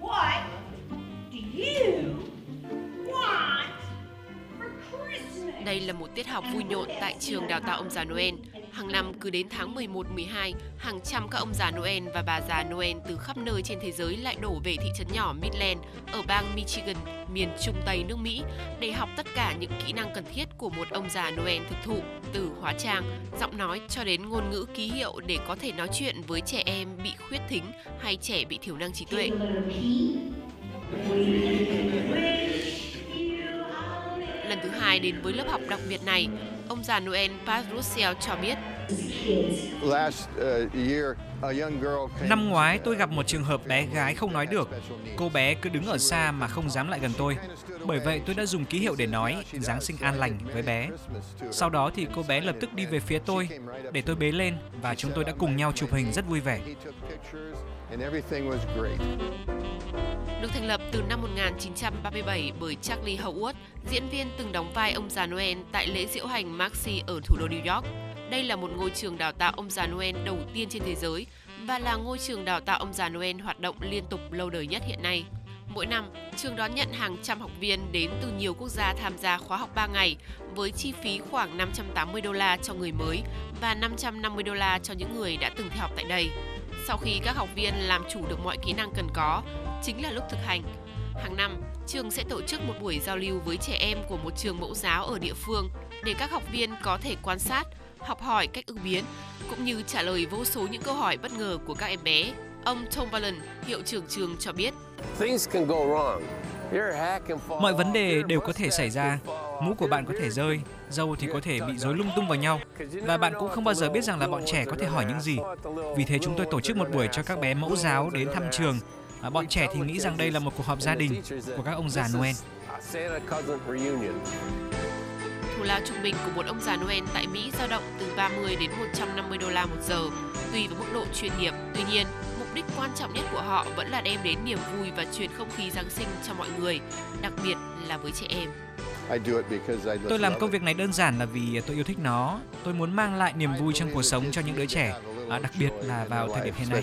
What do you want for Christmas? Đây là một tiết học vui nhộn tại trường đào tạo ông già Noel. Hàng năm cứ đến tháng 11, 12, hàng trăm các ông già Noel và bà già Noel từ khắp nơi trên thế giới lại đổ về thị trấn nhỏ Midland ở bang Michigan, miền trung tây nước Mỹ để học tất cả những kỹ năng cần thiết của một ông già Noel thực thụ, từ hóa trang, giọng nói cho đến ngôn ngữ ký hiệu để có thể nói chuyện với trẻ em bị khuyết thính hay trẻ bị thiểu năng trí tuệ. Lần thứ hai đến với lớp học đặc biệt này, ông già Noel Pat Russell cho biết uh, year, a young girl came Năm ngoái tôi gặp một trường hợp bé gái không nói được. Cô bé cứ đứng ở xa mà không dám lại gần tôi. Bởi vậy tôi đã dùng ký hiệu để nói Giáng sinh an lành với bé. Sau đó thì cô bé lập tức đi về phía tôi để tôi bế lên và chúng tôi đã cùng nhau chụp hình rất vui vẻ. He took pictures and everything was great. được thành lập từ năm 1937 bởi Charlie Howard, diễn viên từng đóng vai ông già Noel tại lễ diễu hành Maxi ở thủ đô New York. Đây là một ngôi trường đào tạo ông già Noel đầu tiên trên thế giới và là ngôi trường đào tạo ông già Noel hoạt động liên tục lâu đời nhất hiện nay. Mỗi năm, trường đón nhận hàng trăm học viên đến từ nhiều quốc gia tham gia khóa học 3 ngày với chi phí khoảng 580 đô la cho người mới và 550 đô la cho những người đã từng theo học tại đây. Sau khi các học viên làm chủ được mọi kỹ năng cần có, chính là lúc thực hành. Hàng năm, trường sẽ tổ chức một buổi giao lưu với trẻ em của một trường mẫu giáo ở địa phương để các học viên có thể quan sát, học hỏi cách ứng biến, cũng như trả lời vô số những câu hỏi bất ngờ của các em bé. Ông Tom Valen, hiệu trưởng trường cho biết, Mọi vấn đề đều có thể xảy ra. Mũ của bạn có thể rơi, râu thì có thể bị rối lung tung vào nhau và bạn cũng không bao giờ biết rằng là bọn trẻ có thể hỏi những gì. Vì thế chúng tôi tổ chức một buổi cho các bé mẫu giáo đến thăm trường. À, Bọn trẻ thì nghĩ rằng đây là một cuộc họp gia đình của các ông già Noel. Thù lao trung bình của một ông già Noel tại Mỹ dao động từ 30 đến 150 đô la một giờ, tùy vào mức độ chuyên nghiệp. Tuy nhiên, mục đích quan trọng nhất của họ vẫn là đem đến niềm vui và truyền không khí Giáng sinh cho mọi người, đặc biệt là với trẻ em. Tôi làm công việc này đơn giản là vì tôi yêu thích nó. Tôi muốn mang lại niềm vui trong cuộc sống cho những đứa trẻ, à, đặc biệt là vào thời điểm hiện nay.